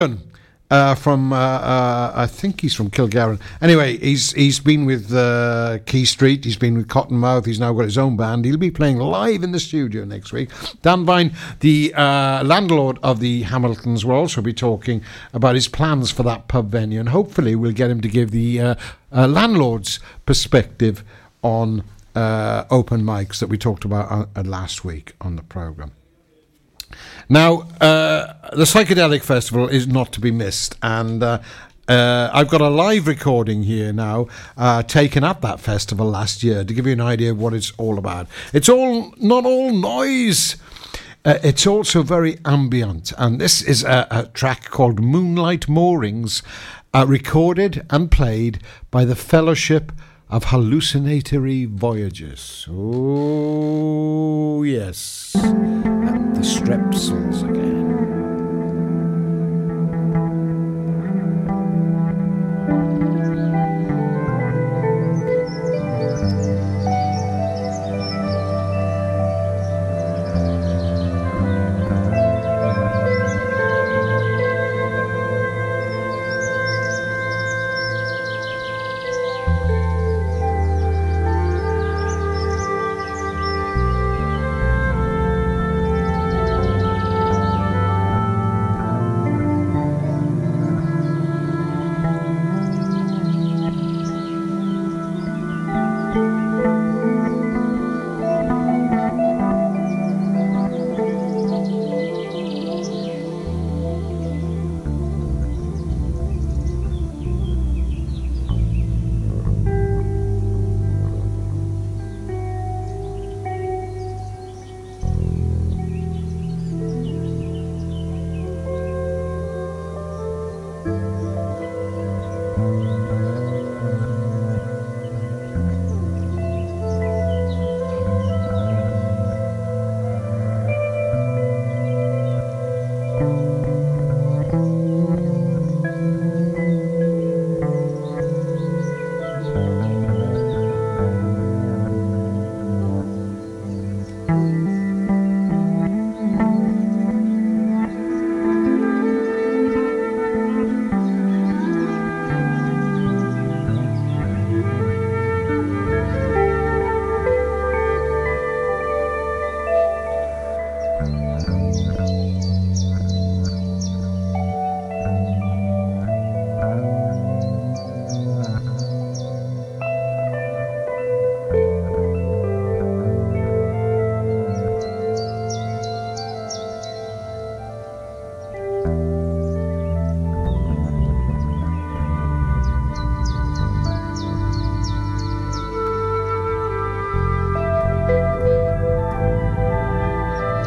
Uh, from uh, uh, I think he's from Cilgerran. Anyway, he's he's been with uh, Quay Street. He's been with Cottonmouth. He's now got his own band. He'll be playing live in the studio next week. Dan Vine, the uh, landlord of the Hamiltons, will also be talking about his plans for that pub venue, and hopefully we'll get him to give the uh, landlord's perspective on open mics that we talked about last week on the program. Now, uh, the Psychedelic Festival is not to be missed, and uh, uh, I've got a live recording here now, uh, taken at that festival last year, to give you an idea of what it's all about. It's all not all noise. Uh, it's also very ambient, and this is a, a track called Moonlight Moorings, uh, recorded and played by the Fellowship of hallucinatory voyages. Oh, yes. And the Strepsils again.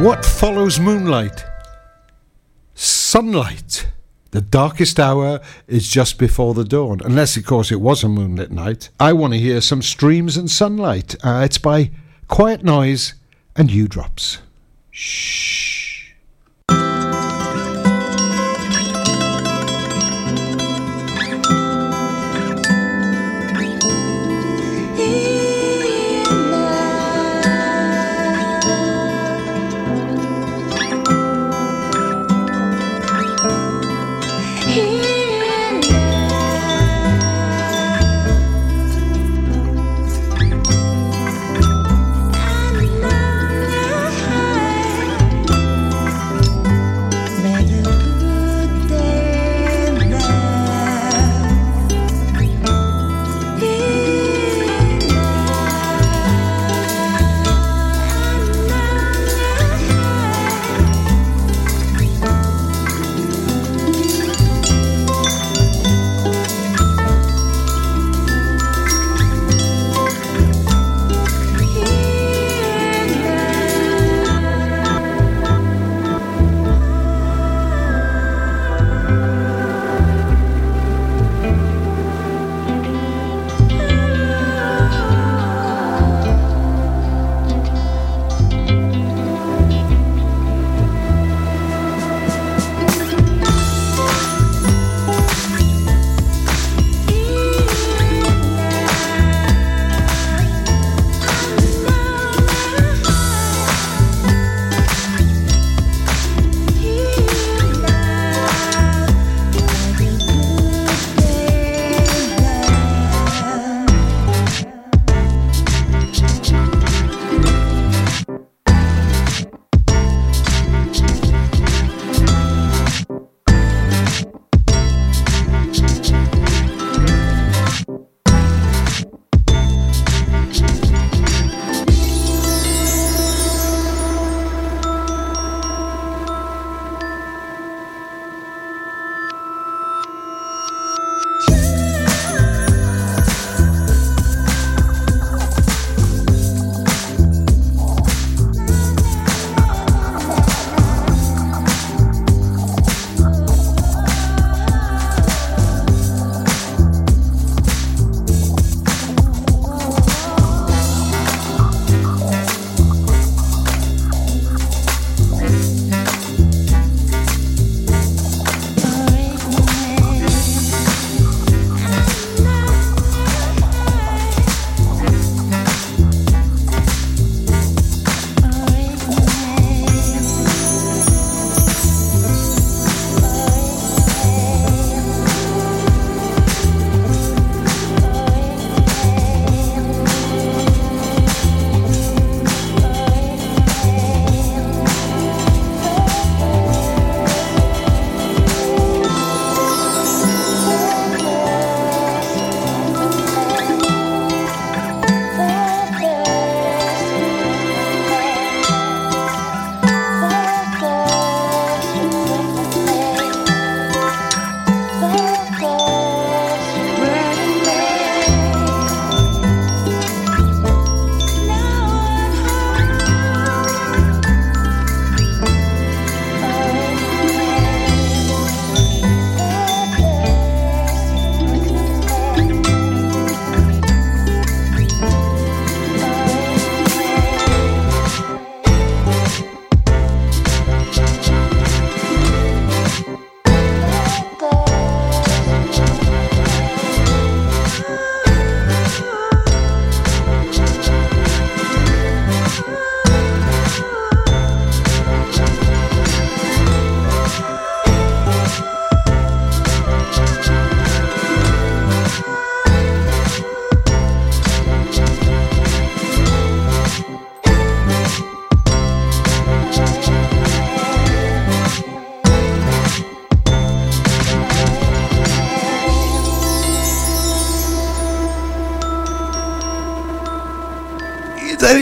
What follows moonlight? Sunlight. The darkest hour is just before the dawn, unless, of course, it was a moonlit night. I want to hear some streams and sunlight. Uh, it's by Quiet Noise and U Drops. Shh.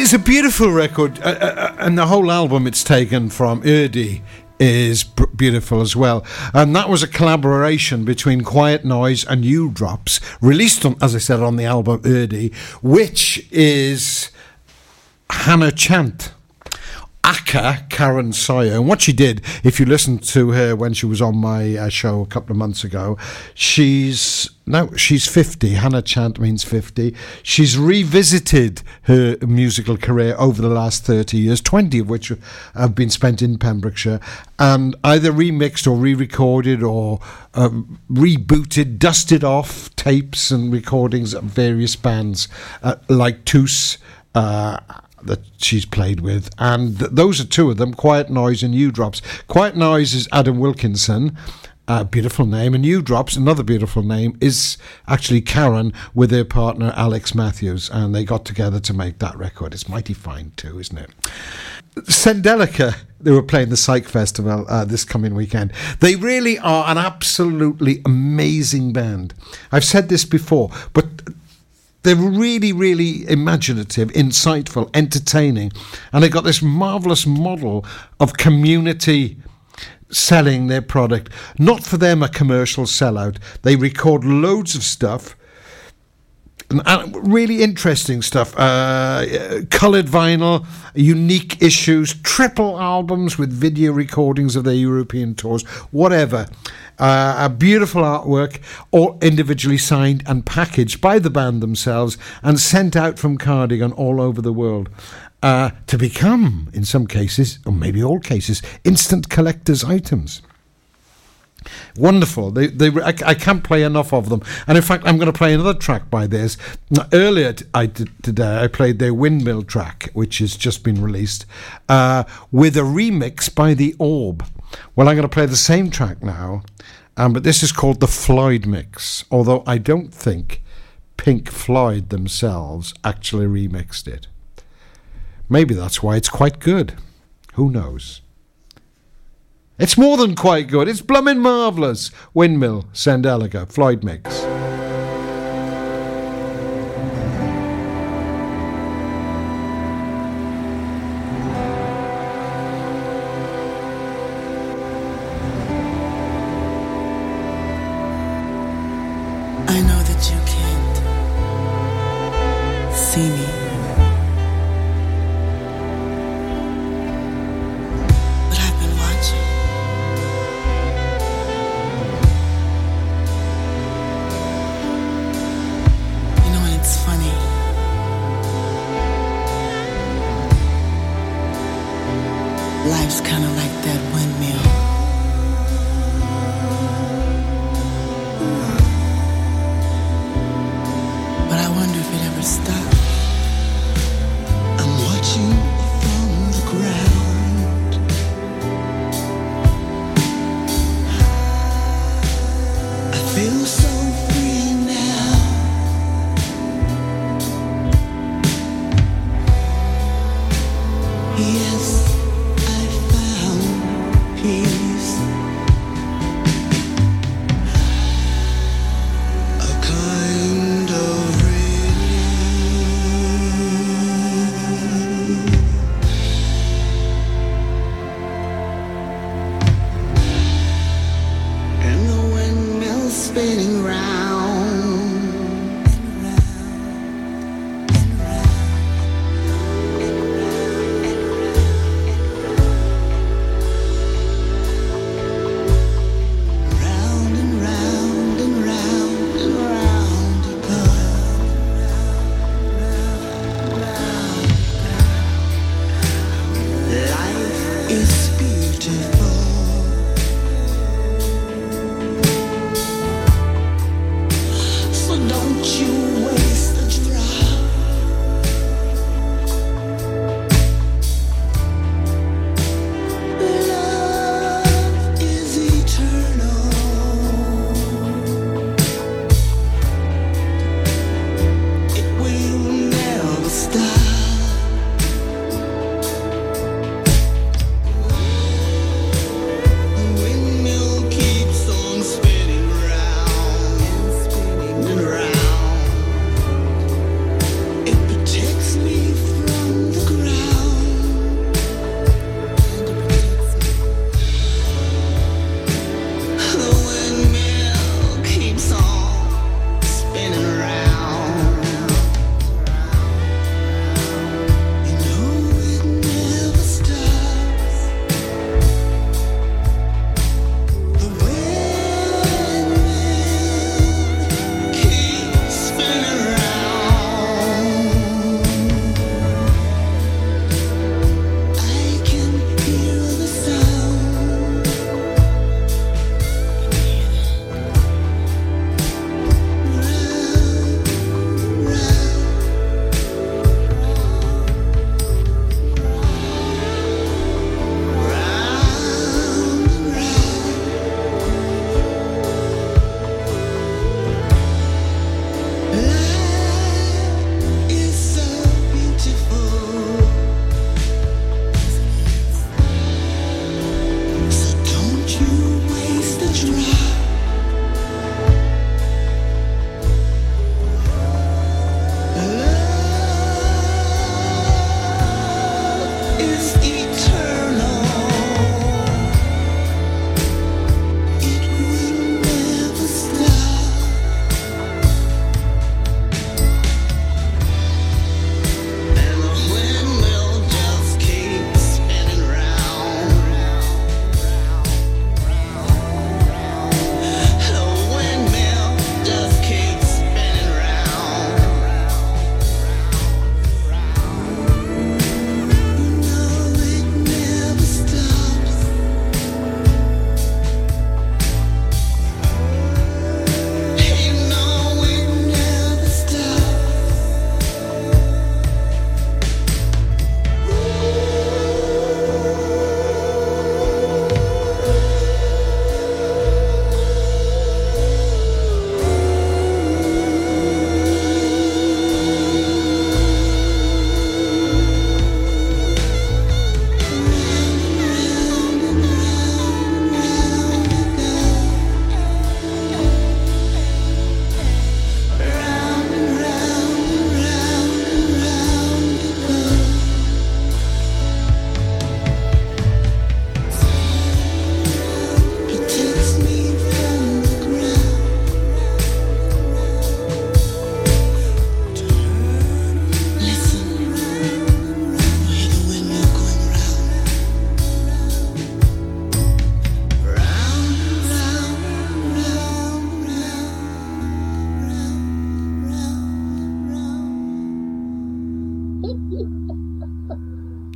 It's a beautiful record, uh, uh, and the whole album it's taken from Erdi is b- beautiful as well. And that was a collaboration between Quiet Noise and U Drops, released on, as I said, on the album Erdi, which is Hanner Cant. Aka Karen Sawyer. And what she did, if you listen to her when she was on my uh, show a couple of months ago, she's no, she's 50. Hanner Cant means 50. She's revisited her musical career over the last 30 years, 20 of which have been spent in Pembrokeshire, and either remixed or re recorded or um, rebooted, dusted off tapes and recordings of various bands uh, like Toos. Uh, that she's played with, and th- those are two of them Quiet Noise and U Drops. Quiet Noise is Adam Wilkinson. A beautiful name, and U Drops, another beautiful name, is actually Karen with her partner Alex Matthews, and they got together to make that record. It's mighty fine too, isn't it? Sendelica, they were playing the Psych Festival uh, this coming weekend. They really are an absolutely amazing band. I've said this before, but they're really, really imaginative, insightful, entertaining, and they've got this marvelous model of community selling their product. Not for them a commercial sellout. They record loads of stuff. And really interesting stuff. Uh, coloured vinyl, unique issues, triple albums with video recordings of their European tours, whatever. Uh, a beautiful artwork, all individually signed and packaged by the band themselves and sent out from Cardigan all over the world. Uh, to become, in some cases, or maybe all cases, instant collector's items. Wonderful. They, they, I, I, can't play enough of them. And in fact, I'm going to play another track by theirs. Earlier today, I played their Windmill track, which has just been released, uh, with a remix by The Orb. Well, I'm going to play the same track now, um, but this is called the Floyd Mix, although I don't think Pink Floyd themselves actually remixed it. Maybe that's why it's quite good. Who knows? It's more than quite good. It's bloomin' marvellous. Windmill, Sendelica, Floyd Mix.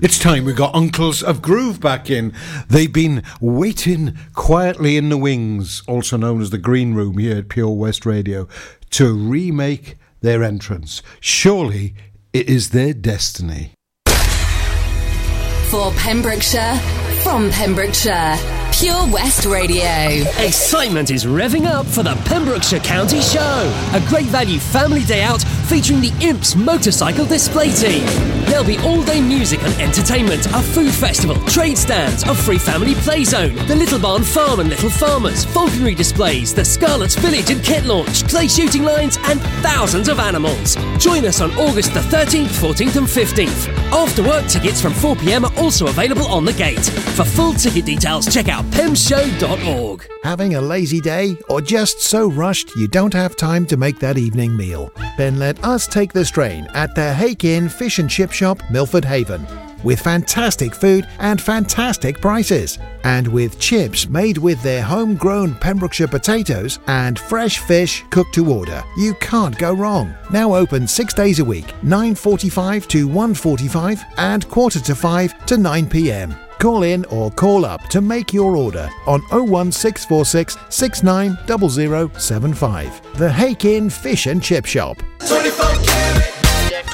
It's time we got Uncles of Groove back in. They've been waiting quietly in the wings, also known as the Green Room here at Pure West Radio, to remake their entrance. Surely it is their destiny. For Pembrokeshire, from Pembrokeshire. Pure West Radio. Excitement is revving up for the Pembrokeshire County Show, a great value family day out featuring the Imps Motorcycle Display Team. There'll be all day music and entertainment, a food festival, trade stands, a free family play zone, the Little Barn Farm and Little Farmers, falconry displays, the Scarlet's Village and kit launch, clay shooting lines, and thousands of animals. Join us on August the 13th, 14th, and 15th. After work tickets from 4 pm are also available on the gate. For full ticket details, check out pemshow.org. Having a lazy day or just so rushed you don't have time to make that evening meal? Then let us take the strain at the Hake Inn Fish and Chip Shop, Milford Haven. With fantastic food and fantastic prices. And with chips made with their homegrown Pembrokeshire potatoes and fresh fish cooked to order. You can't go wrong. Now open six days a week, 9.45 to 1.45 and quarter to 5 to 9 pm. Call in or call up to make your order on 01646 690075. The Hake Inn Fish and Chip Shop. 24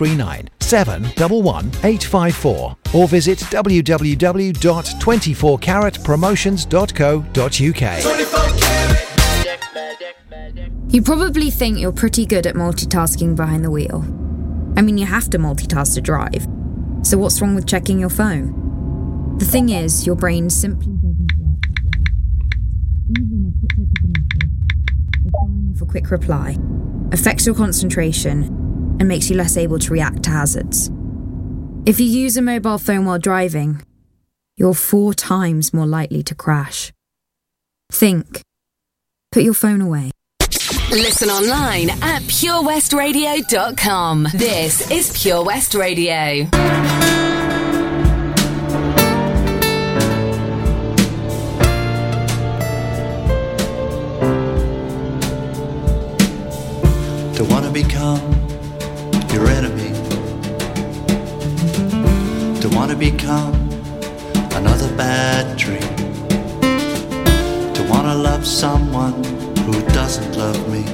01239 711 854 or visit www.24caratpromotions.co.uk. You probably think you're pretty good at multitasking behind the wheel. I mean, you have to multitask to drive. So, what's wrong with checking your phone? The thing is, your brain simply doesn't work Even a quick reply affects your concentration and makes you less able to react to hazards. If you use a mobile phone while driving, you're four times more likely to crash. Think. Put your phone away. Listen online at purewestradio.com. This is Pure West Radio. To want to become your enemy To want to become another bad dream. To want to love someone who doesn't love me.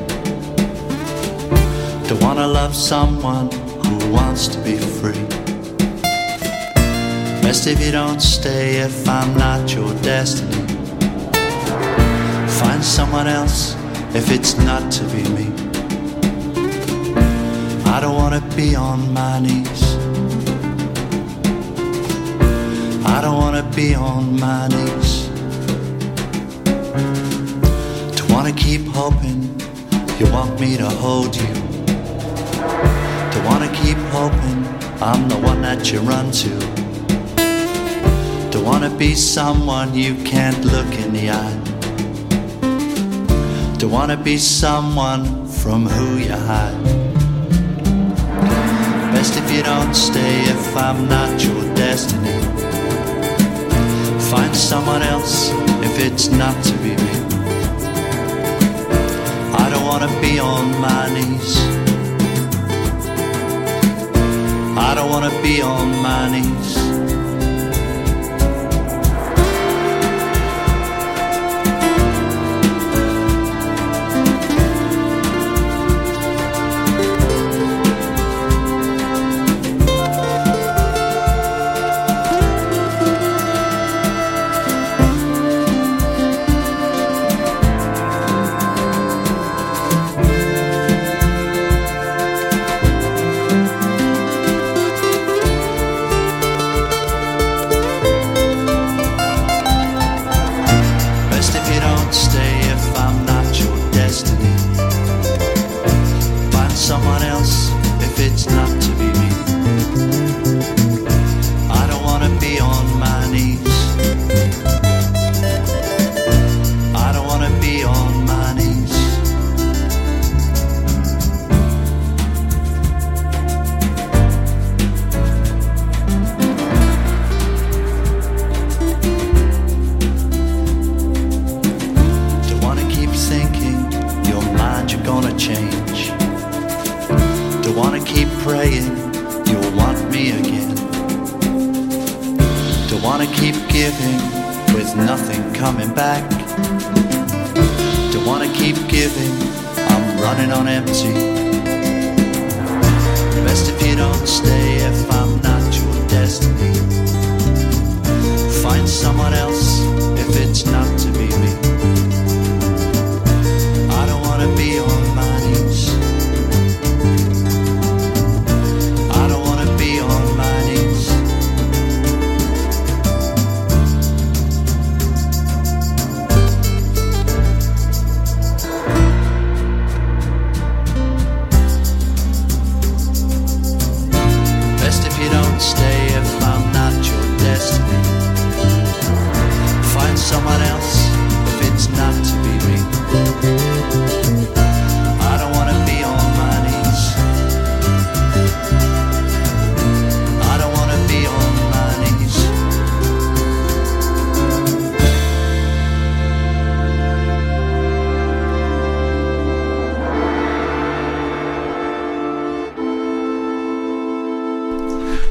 To want to love someone who wants to be free. Best if you don't stay if I'm not your destiny. Find someone else if it's not to be me. I don't want to be on my knees. I don't wanna be on my knees. To wanna keep hoping you want me to hold you. To wanna keep hoping I'm the one that you run to. To wanna be someone you can't look in the eye. To wanna be someone from who you hide. Don't stay if I'm not your destiny. Find someone else if it's not to be me. I don't wanna be on my knees. I don't wanna be on my knees.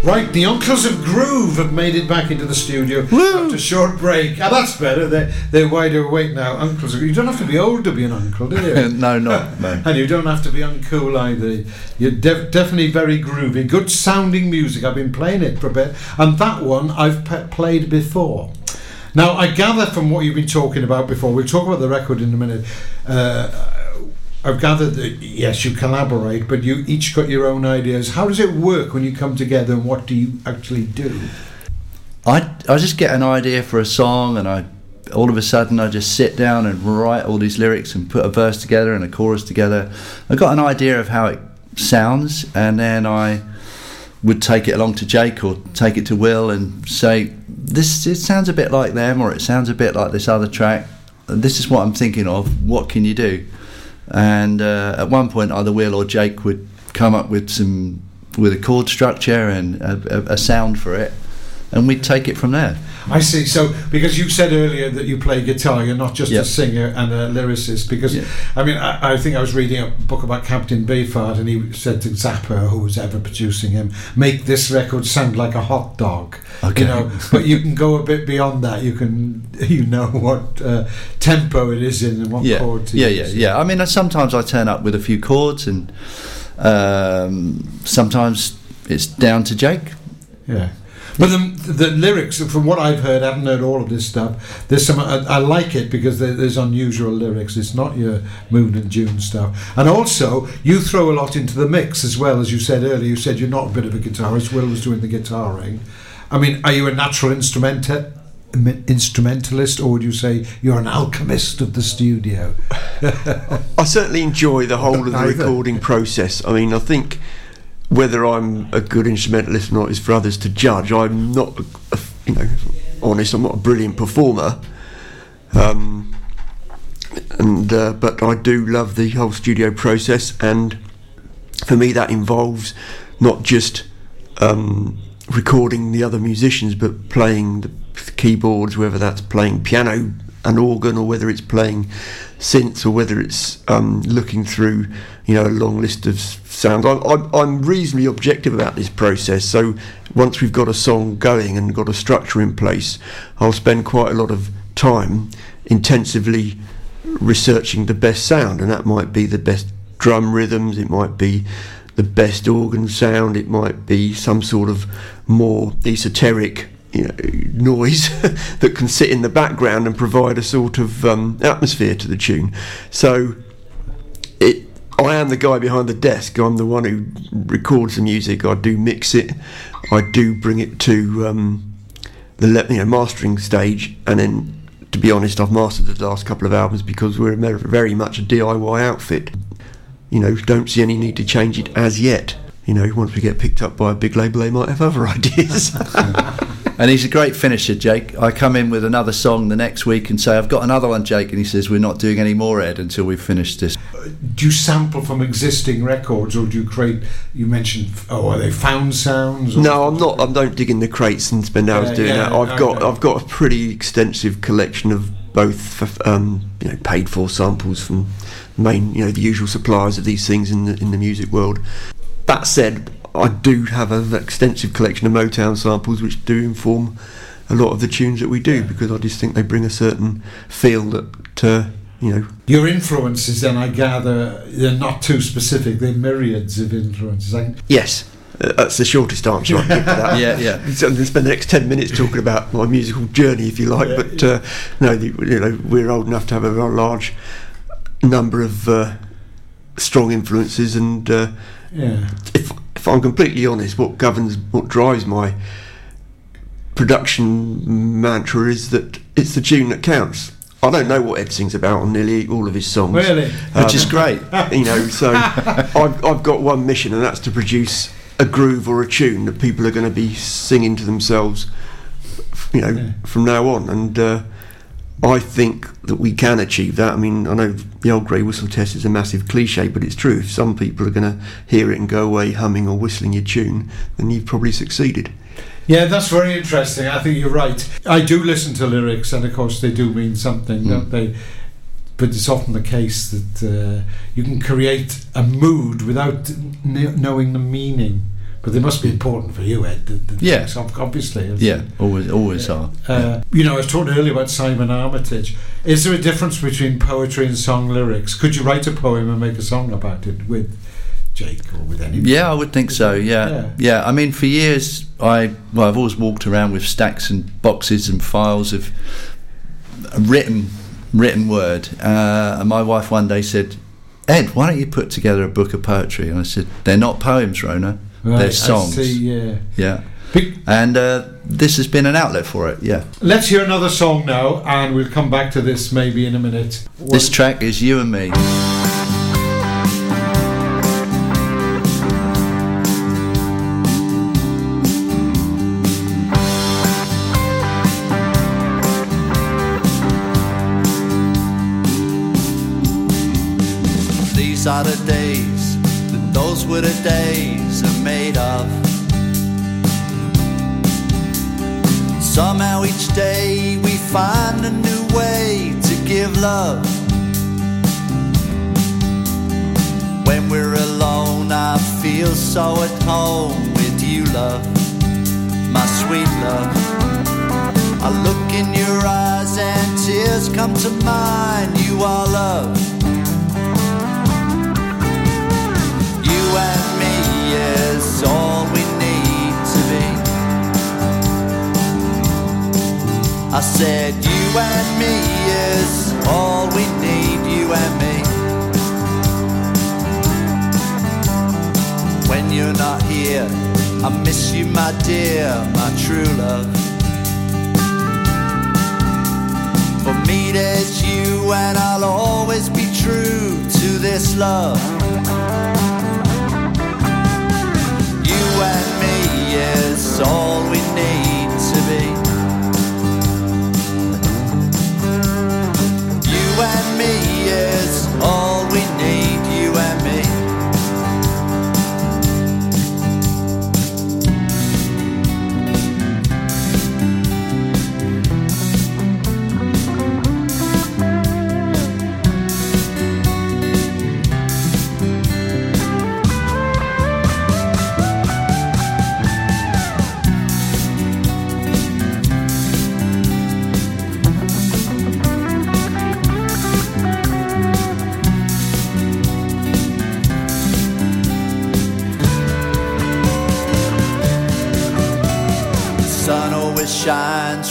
Right, the Uncles of Groove have made it back into the studio after a short break. Ah, that's better. They're, they're wider awake now. Uncles of You don't have to be old to be an uncle, do you? no, not no. and you don't have to be uncool either. You're def- definitely very groovy. Good sounding music. I've been playing it for a bit. And that one I've pe- played before. Now, I gather from what you've been talking about before, we'll talk about the record in a minute. Uh, I've gathered that, yes, you collaborate, but you each got your own ideas. How does it work when you come together and what do you actually do? I I just get an idea for a song and I all of a sudden I just sit down and write all these lyrics and put a verse together and a chorus together. I got an idea of how it sounds and then I would take it along to Jake or take it to Will and say this it sounds a bit like them or it sounds a bit like this other track. This is what I'm thinking of. What can you do? And uh, at one point, either Will or Jake would come up with some with a chord structure and a, a, a sound for it, and we'd take it from there. I see. So, because you said earlier that you play guitar, you're not just Yeah. a singer and a lyricist. Because, Yeah. I mean, I, I think I was reading a book about Captain Beefheart, and he said to Zappa, who was ever producing him, make this record sound like a hot dog. Okay. You know, but you can go a bit beyond that. You can, you know, what uh, tempo it is in and what yeah, chord yeah, yeah, yeah. I mean, sometimes I turn up with a few chords, and um, sometimes it's down to Jake. Yeah. But the, the lyrics, from what I've heard, I haven't heard all of this stuff. There's some. I, I like it because there, there's unusual lyrics. It's not your Moon and June stuff. And also, you throw a lot into the mix as well, as you said earlier. You said you're not a bit of a guitarist. Will was doing the guitaring. I mean, are you a natural im- instrumentalist, or would you say you're an alchemist of the studio? I certainly enjoy the whole of the recording process. I mean, I think whether I'm a good instrumentalist or not is for others to judge. I'm not, a, you know, honest. I'm not a brilliant performer, um, and uh, but I do love the whole studio process, and for me that involves not just um, recording the other musicians, but playing the keyboards, whether that's playing piano and organ, or whether it's playing synths, or whether it's um, looking through, you know, a long list of sounds. I'm, I'm, I'm reasonably objective about this process. So once we've got a song going and got a structure in place, I'll spend quite a lot of time intensively researching the best sound, and that might be the best drum rhythms, it might be the best organ sound, it might be some sort of more esoteric you know, noise that can sit in the background and provide a sort of um, atmosphere to the tune. So it. I am the guy behind the desk. I'm the one who records the music. I do mix it. I do bring it to um, the you know, mastering stage, and then, to be honest, I've mastered the last couple of albums because we're very much a DIY outfit. You know, don't see any need to change it as yet. You know, once we get picked up by a big label, they might have other ideas. And he's a great finisher, Jake. I come in with another song the next week and say, I've got another one, Jake. And he says, We're not doing any more, Ed, until we've finished this. Do you sample from existing records, or do you create? You mentioned, oh, are they found sounds? Or No, I'm not. I don't dig in the crates and spend hours Yeah, doing yeah, that. I've got okay. I've got a pretty extensive collection of both um, you know paid for samples from main you know the usual suppliers of these things in the in the music world. That said, I do have an extensive collection of Motown samples which do inform a lot of the tunes that we do because I just think they bring a certain feel that uh, you know Your influences, then, I gather, they're not too specific. They're myriads of influences. I, Yes, uh, that's the shortest answer I can give to that. Yeah, yeah. So I'm going to spend the next ten minutes talking about my musical journey, if you like. but uh, no, the, you know, we're old enough to have a large number of uh, strong influences, and uh, yeah. if if I'm completely honest, what governs, what drives my production mantra is that it's the tune that counts. I don't know what Ed sings about on nearly all of his songs. Really? Which is great. you know, so I've, I've got one mission, and that's to produce a groove or a tune that people are going to be singing to themselves, you know, Yeah. from now on. And uh, I think that we can achieve that. I mean, I know the old grey whistle test is a massive cliche, but it's true. If some people are going to hear it and go away humming or whistling your tune, then you've probably succeeded. Yeah, that's very interesting. I think you're right. I do listen to lyrics, and of course, they do mean something, Hmm. don't they? But it's often the case that uh, you can create a mood without kn- knowing the meaning. But they must be important for you, Ed. The, the Yeah. ob- obviously. Yeah, always, always are. Uh, you know, I was talking earlier about Simon Armitage. Is there a difference between poetry and song lyrics? Could you write a poem and make a song about it with Jake or with anybody? Yeah, I would think so. Yeah, Yeah. yeah. I mean, for years, I well, I've always walked around with stacks and boxes and files of written written word. Uh, and my wife one day said, "Ed, why don't you put together a book of poetry?" And I said, "They're not poems, Rona. Right, They're I songs." see, yeah. Yeah, Be- and uh, this has been an outlet for it. Yeah. Let's hear another song now, and we'll come back to this maybe in a minute. This track is you and me. These are the days, and those were the days of. Somehow each day we find a new way to give love. When we're alone, I feel so at home with you, love, my sweet love. I look in your eyes and tears come to mine. You are love. Is all we need to be. I said, You and me is all we need, you and me. When you're not here, I miss you, my dear, my true love. For me, there's you, and I'll always be true to this love. Is all we need to be. You and me is all we need,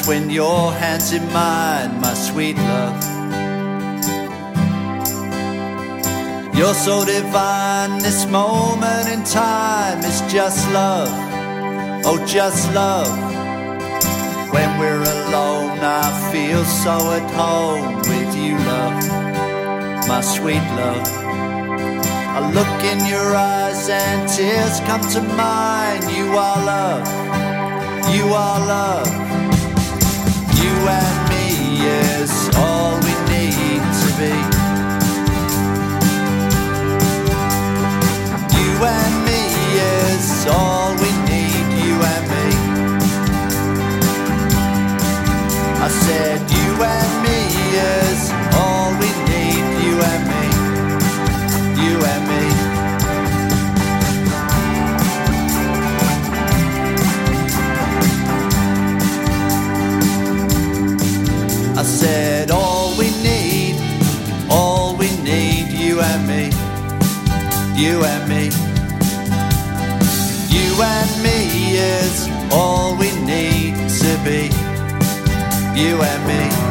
when your hands in mine, my sweet love. You're so divine, this moment in time is just love. Oh, just love. When we're alone, I feel so at home with you, love, my sweet love. I look in your eyes and tears come to mine. You are love. You are love. And me is all we need to be. You and me is all we need. You and me. I said, You and me said, All we need, all we need, you and me, you and me. You and me is all we need to be, you and me.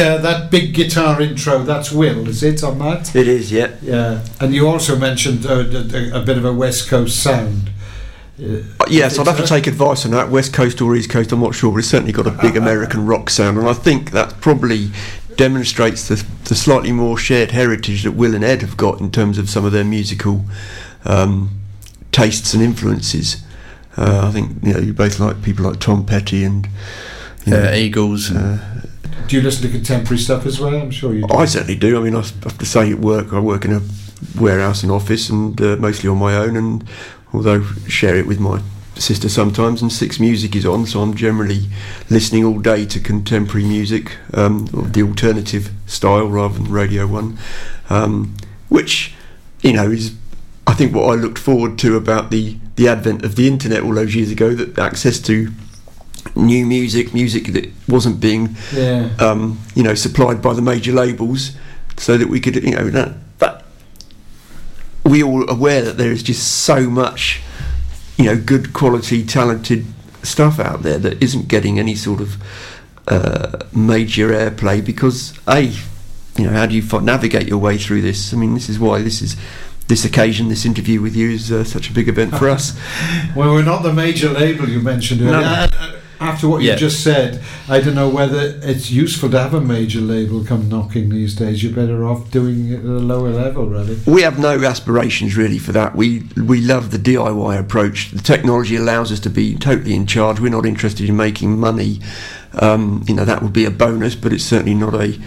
Uh, that big guitar intro, that's Will, is it, on that? It is, yeah. Yeah. And you also mentioned uh, a, a bit of a West Coast sound. Uh, Yes, I'd have to take advice on that. West Coast or East Coast, I'm not sure, but it's certainly got a big American rock sound, and I think that probably demonstrates the, the slightly more shared heritage that Will and Ed have got in terms of some of their musical um, tastes and influences. Uh, I think you know you both like people like Tom Petty and you know, Uh, Eagles. and- Do you listen to contemporary stuff as well? I'm sure you do. I certainly do. I mean, I have to say, at work, I work in a warehouse and office, and uh, mostly on my own. And although share it with my sister sometimes, and Six Music is on, so I'm generally listening all day to contemporary music, um, the alternative style rather than Radio One, um, which you know is. I think what I looked forward to about the, the advent of the internet all those years ago, that access to new music, music that wasn't being Yeah. um, you know, supplied by the major labels, so that we could, you know, that, that we all aware that there is just so much, you know, good quality, talented stuff out there that isn't getting any sort of uh, major airplay because a, you know, how do you fi- navigate your way through this? I mean, this is why this is. This occasion, this interview with you is uh, such a big event for us. Well, we're not the major label you mentioned earlier. No. After what Yeah. you just said, I don't know whether it's useful to have a major label come knocking these days. You're better off doing it at a lower level, really. we have no aspirations really for that. We we love the DIY approach. The technology allows us to be totally in charge. We're not interested in making money. Um, you know that would be a bonus, but it's certainly not a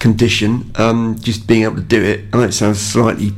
condition. Um, just being able to do it. I know it sounds slightly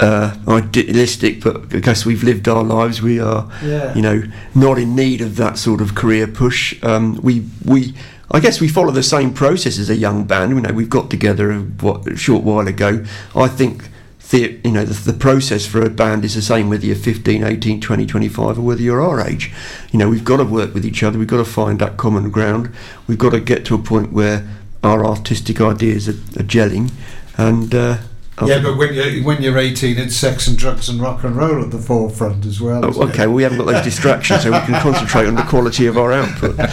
uh, idealistic, but because we've lived our lives, we are Yeah. you know not in need of that sort of career push. Um, we we. I guess we follow the same process as a young band. You know, we've got together a, what, a short while ago. I think the, you know the, the process for a band is the same whether you're 15 18 20 25 or whether you're our age you know we've got to work with each other we've got to find that common ground we've got to get to a point where our artistic ideas are, are gelling and uh, Yeah, but when you're, when you're 18, it's sex and drugs and rock and roll at the forefront as well. Oh, okay, well, we haven't got those distractions, so we can concentrate on the quality of our output.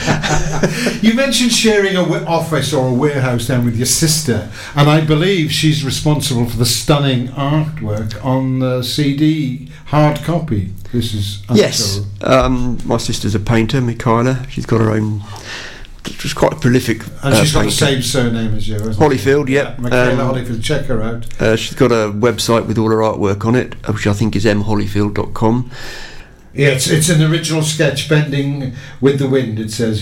You mentioned sharing a w- office or a warehouse down with your sister, and I believe she's responsible for the stunning artwork on the CD hard copy. This is Yes, um, my sister's a painter, Michaela. She's got her own. She's quite a prolific. and uh, she's got the same surname as you. hasn't she? Holyfield, yep. Michaela Um, Holyfield. Check her out. Uh, she's got a website with all her artwork on it, uh, which I think is mholyfield.com. Yeah, it's, it's an original sketch, Bending with the Wind, it says.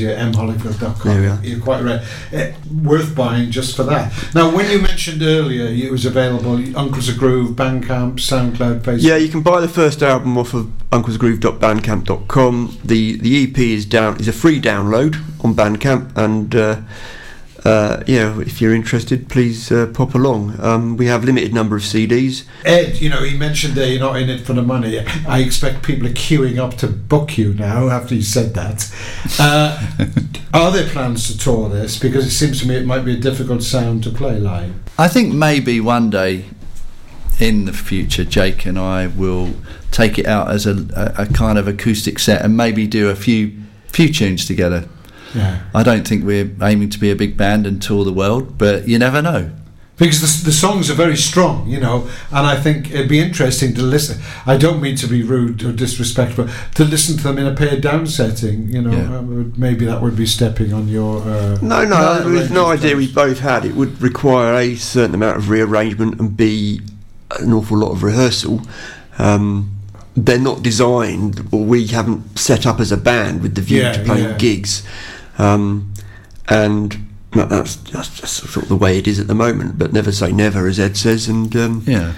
There we are. You're quite right. Uh, worth buying just for that. Now, when you mentioned earlier it was available, Uncle's a Groove, Bandcamp, SoundCloud, Facebook. Yeah, you can buy the first album off of unclesgroove.bandcamp.com. The the EP is down is a free download on Bandcamp, and uh, uh, yeah, if you're interested, please uh, pop along. Um, we have limited number of CDs. Ed, you know, he mentioned there you're not in it for the money. I expect people are queuing up to book you now after you said that. Uh, are there plans to tour this? Because it seems to me it might be a difficult sound to play live. I think maybe one day in the future, Jake and I will take it out as a, a, a kind of acoustic set and maybe do a few few tunes together. Yeah. I don't think we're aiming to be a big band and tour the world, but you never know. because the, the songs are very strong, you know, and I think it'd be interesting to listen. I don't mean to be rude or disrespectful, to listen to them in a pared down setting, you know. Yeah. um, maybe that would be stepping on your. Uh, No, no, No, there was no idea we both had. It would require a certain amount of rearrangement and be an awful lot of rehearsal. Um, they're not designed, or we haven't set up as a band with the view Yeah, to playing yeah. gigs. Um, and that's, that's just sort of the way it is at the moment. But never say never, as Ed says, and um, Yeah.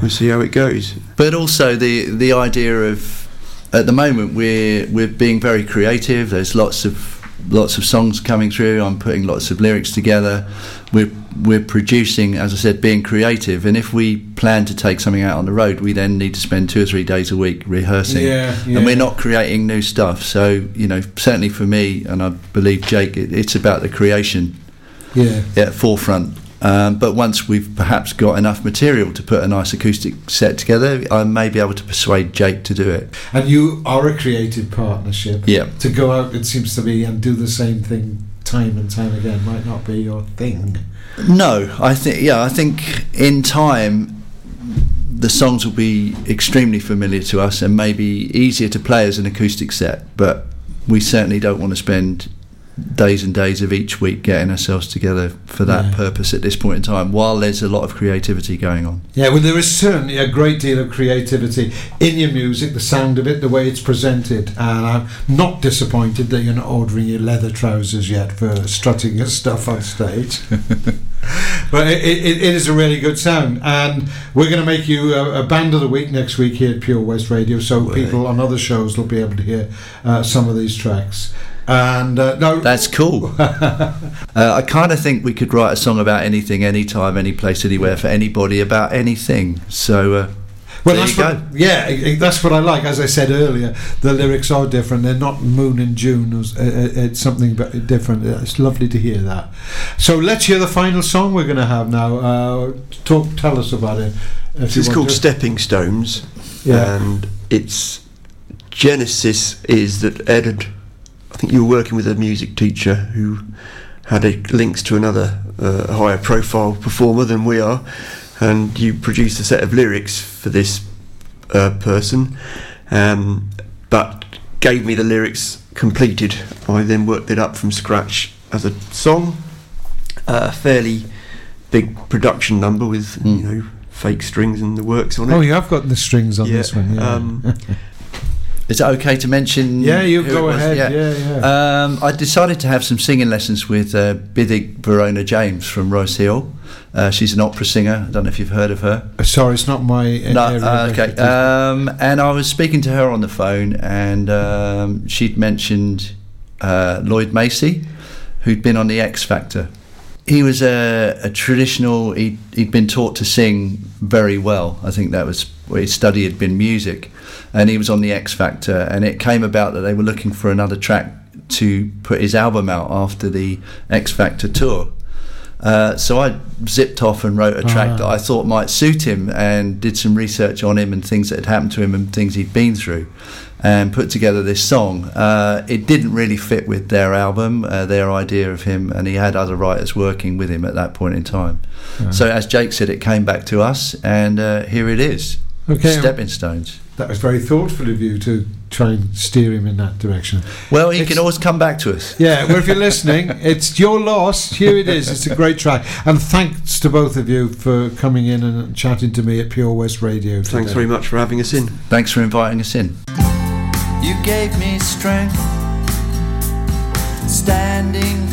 we'll see how it goes. But also the the idea of at the moment we're we're being very creative. There's lots of lots of songs coming through. I'm putting lots of lyrics together. We're we're producing, as I said, being creative. And if we plan to take something out on the road, we then need to spend two or three days a week rehearsing. Yeah, yeah. And we're not creating new stuff. So you know, certainly for me, and I believe Jake, it, it's about the creation yeah. at forefront. Um, but once we've perhaps got enough material to put a nice acoustic set together, I may be able to persuade Jake to do it. And you are a creative partnership. Yeah. To go out, it seems to be, and do the same thing time and time again might not be your thing. No, I think yeah, I think in time the songs will be extremely familiar to us and maybe easier to play as an acoustic set. But we certainly don't want to spend days and days of each week getting ourselves together for that Yeah. purpose at this point in time. While there's a lot of creativity going on. Yeah, well, there is certainly a great deal of creativity in your music, the sound of it, the way it's presented, and I'm not disappointed that you're not ordering your leather trousers yet for strutting your stuff on stage. but it, it, it is a really good sound, and we're going to make you a, a band of the week next week here at Pure West Radio, so people on other shows will be able to hear uh, some of these tracks. And uh, no, That's cool. uh, I kind of think we could write a song about anything, anytime, any place, anywhere, for anybody about anything. So, uh, Well, there that's you what, go. yeah, i- i- that's what I like. As I said earlier, the lyrics are different. They're not Moon and June. It's, uh, uh, it's something different. It's lovely to hear that. So let's hear the final song we're going to have now. Uh, talk, tell us about it. if you It's called to. Stepping Stones, Yeah. and its genesis is that Ed had, I think you were working with a music teacher who had a, links to another uh, higher profile performer than we are, and you produced a set of lyrics for this uh, person, um, but gave me the lyrics completed. I then worked it up from scratch as a song, a fairly big production number with you know fake strings and the works on it. Oh, you have got the strings on Yeah, this one. Yeah, um, is it okay to mention? yeah you go ahead. Yeah, yeah. Um, I decided to have some singing lessons with uh, Bidig Verona James from Royce Hill. Uh, she's an opera singer. I don't know if you've heard of her. Sorry, it's not my uh, No, uh, okay. Um, and I was speaking to her on the phone, and um, she'd mentioned uh, Lloyd Macey, who'd been on the X Factor. He was a, a traditional. He'd, he'd been taught to sing very well. I think that was what his study had been music, and he was on the X Factor. And it came about that they were looking for another track to put his album out after the X Factor tour. Uh, so I zipped off and wrote a track Ah. that I thought might suit him and did some research on him and things that had happened to him and things he'd been through and put together this song. Uh, it didn't really fit with their album, uh, their idea of him, and he had other writers working with him at that point in time. So, as Jake said, it came back to us, and uh, here it is Okay. Stepping Stones. that was very thoughtful of you to try and steer him in that direction. Well, he It's- can always come back to us. Yeah, well, if you're listening, it's your loss. Here it is. It's a great track. And thanks to both of you for coming in and chatting to me at Pure West Radio. Today. Thanks very much for having us in. Thanks for inviting us in. You gave me strength, standing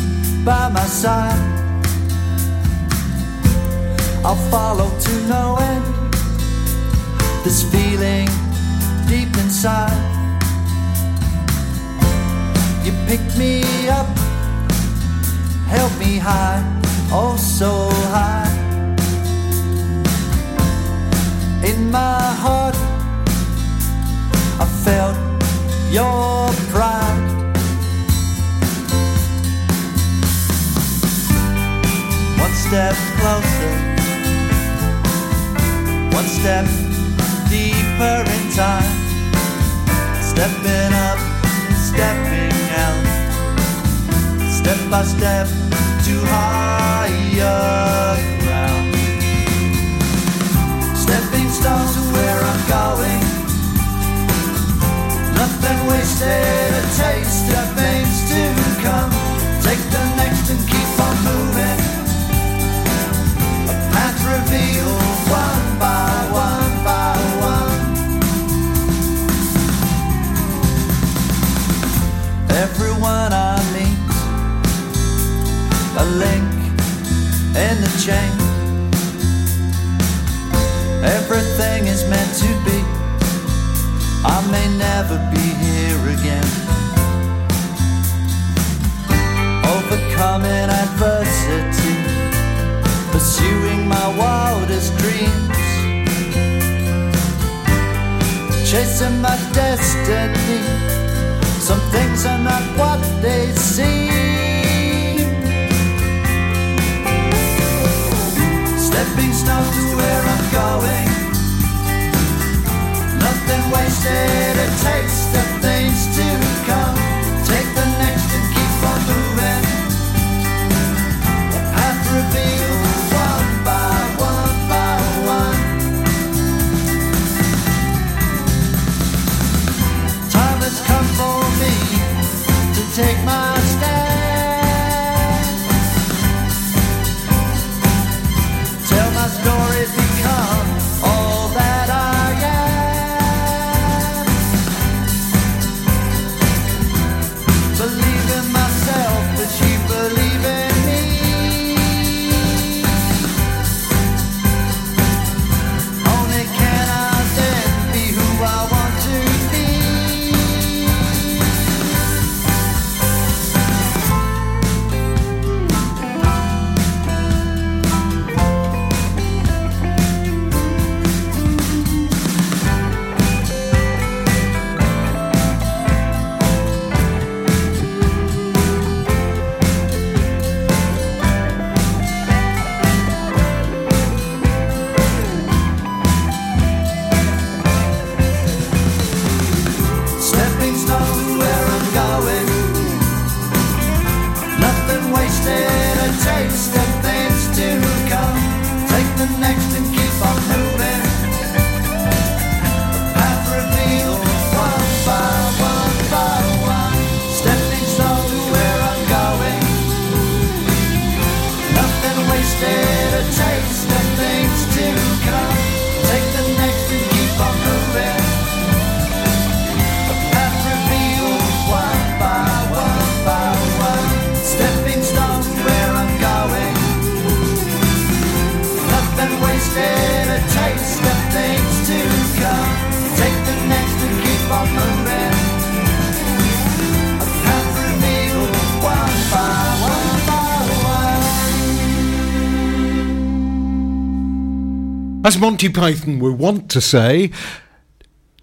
by my side. I'll follow to no end. This feeling deep inside. You picked me up, held me high, oh so high. In my heart, I felt your pride. One step closer, one step deeper in time. Stepping up, stepping out, step by step to higher chasing my destiny. Some things are not what they seem. Stepping stones to where I'm going. Nothing wasted, a taste of things to come. Story, Monty Python were wont to say,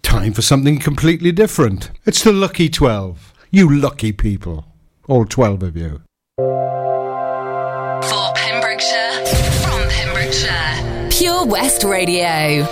time for something completely different. It's the lucky 12. You lucky people. All 12 of you. For Pembrokeshire, from Pembrokeshire, Pure West Radio.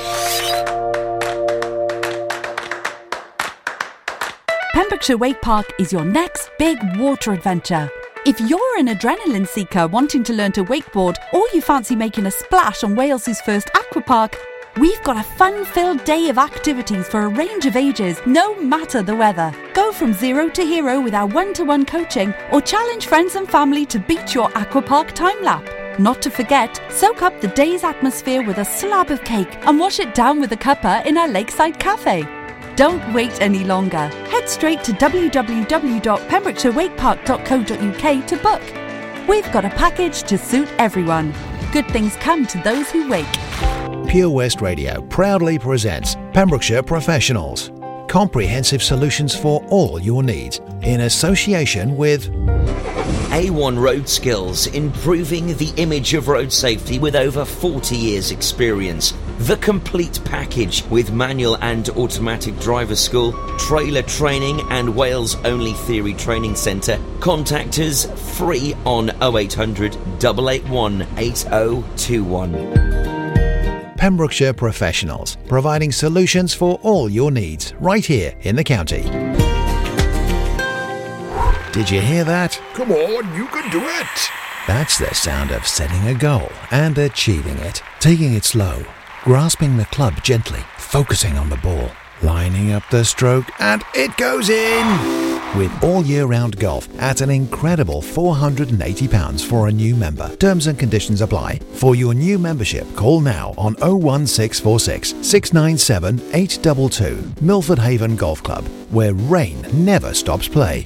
Pembrokeshire Wake Park is your next big water adventure. If you're an adrenaline seeker wanting to learn to wakeboard or you fancy making a splash on Wales's first aquapark, we've got a fun-filled day of activities for a range of ages, no matter the weather. Go from zero to hero with our one-to-one coaching or challenge friends and family to beat your aquapark time lap. Not to forget, soak up the day's atmosphere with a slab of cake and wash it down with a cuppa in our lakeside cafe. Don't wait any longer. Head straight to www.pembrokeshirewakepark.co.uk to book. We've got a package to suit everyone. Good things come to those who wake. Pure West Radio proudly presents Pembrokeshire Professionals. Comprehensive solutions for all your needs in association with A1 Road Skills, improving the image of road safety with over 40 years' experience. The complete package with manual and automatic driver school, trailer training, and Wales only theory training centre. Contact us free on 0800 881 8021. Pembrokeshire Professionals, providing solutions for all your needs right here in the county. Did you hear that? Come on, you can do it. That's the sound of setting a goal and achieving it. Taking it slow, grasping the club gently, focusing on the ball, lining up the stroke, and it goes in! With all year round golf at an incredible £480 for a new member. Terms and conditions apply. For your new membership, call now on 01646 697 822. Milford Haven Golf Club, where rain never stops play.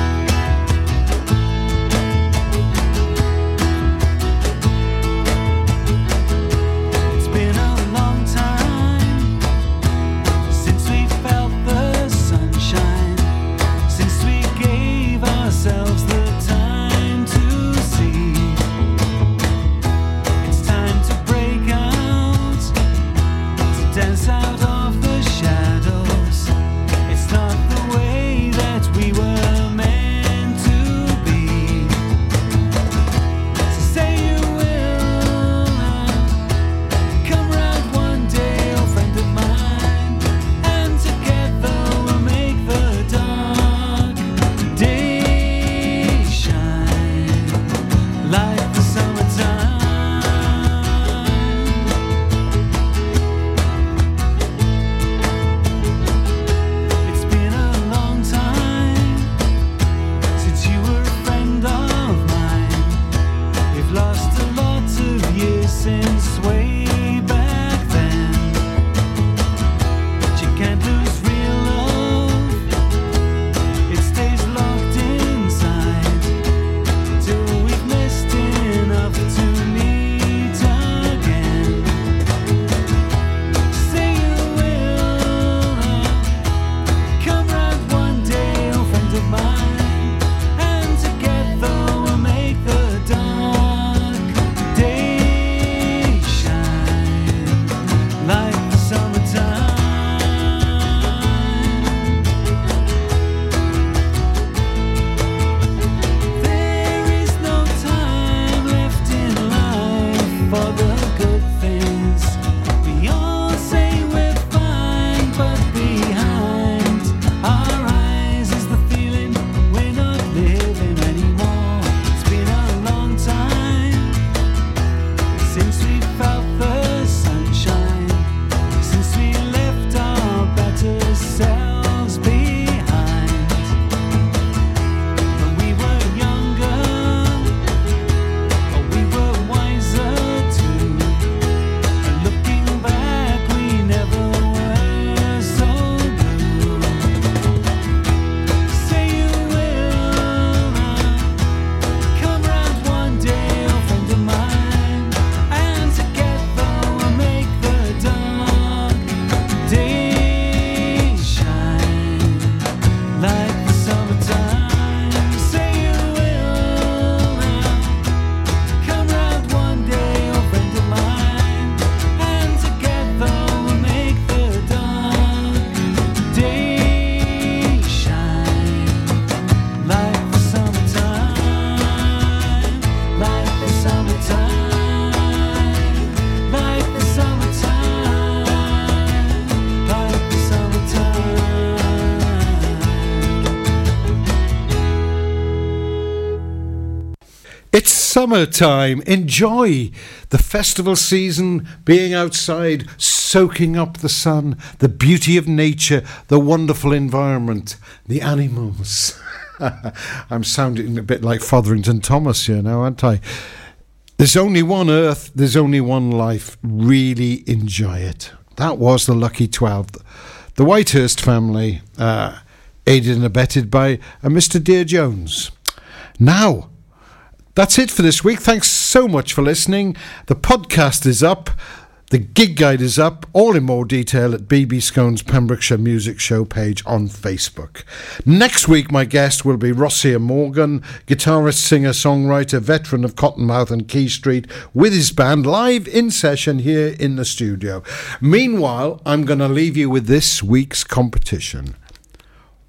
Summertime. Enjoy the festival season, being outside, soaking up the sun, the beauty of nature, the wonderful environment, the animals. I'm sounding a bit like Fotherington Thomas here now, aren't I? There's only one earth, there's only one life. Really enjoy it. That was the Lucky 12. The Whitehurst family, uh, aided and abetted by uh, Mr. Dear Jones. Now, that's it for this week. Thanks so much for listening. The podcast is up. The gig guide is up, all in more detail at BB Skone's Pembrokeshire Music Show page on Facebook. Next week, my guest will be Rossier Morgan, guitarist, singer, songwriter, veteran of Cottonmouth and Key Street, with his band live in session here in the studio. Meanwhile, I'm going to leave you with this week's competition.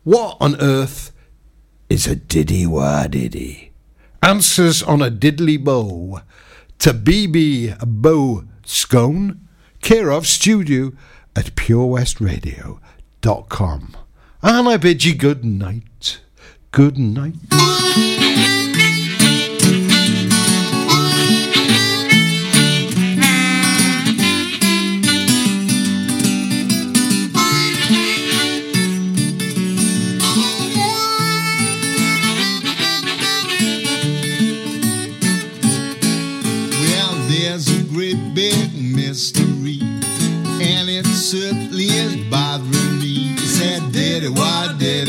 What on earth is a diddy wah diddy? Answers on a diddly bow to BB Bow Skone, care of studio at purewestradio.com. And I bid you good night. Good night. Why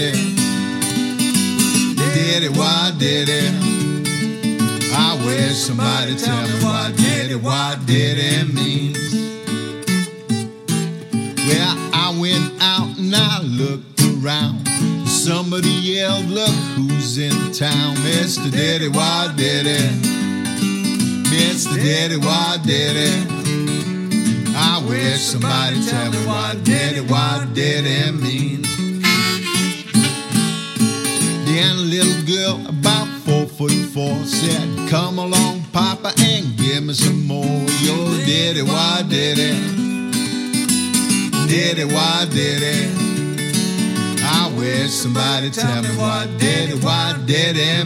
did it? Why did it? I wish somebody tell me why did it, why did it means. Well, I went out and I looked around. Somebody yelled, Look who's in town, Mr. Daddy, why did it? Mr. Daddy, why did it? I wish somebody tell me why did it, why did it mean? Then a little girl about four foot four said, Come along, Papa, and give me some more. Yo, daddy, why did it? Daddy, why did it? I wish somebody tell me did it, why did it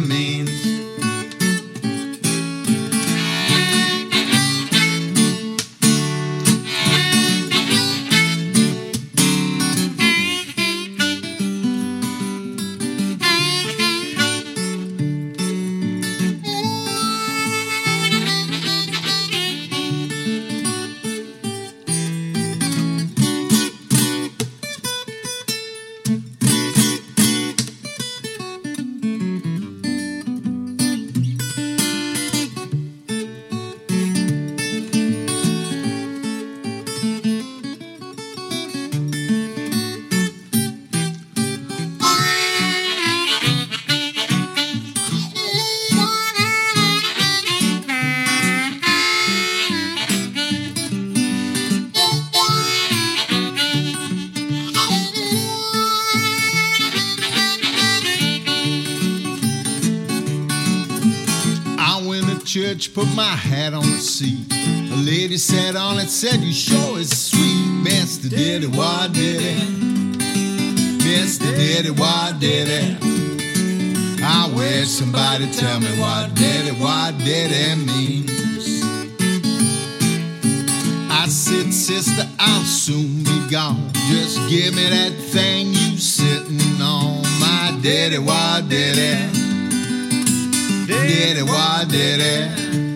sat on it, said, You sure is sweet. Mr. Daddy, why did it? Mr. Daddy, why did it? I wish somebody tell me why did it, why did it means. I said, sister, I'll soon be gone. Just give me that thing you sitting on. My daddy, why did? Daddy, why did it?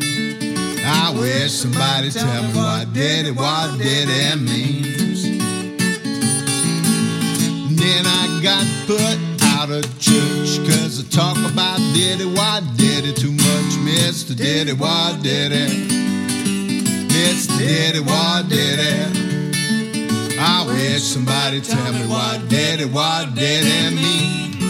I wish somebody tell me what did it, why did it means. Then I got put out of church cause I talk about daddy, why did it too much, Mr. Daddy, why did it? Mr. Daddy, why did it? I wish somebody tell me why did it, why did it mean?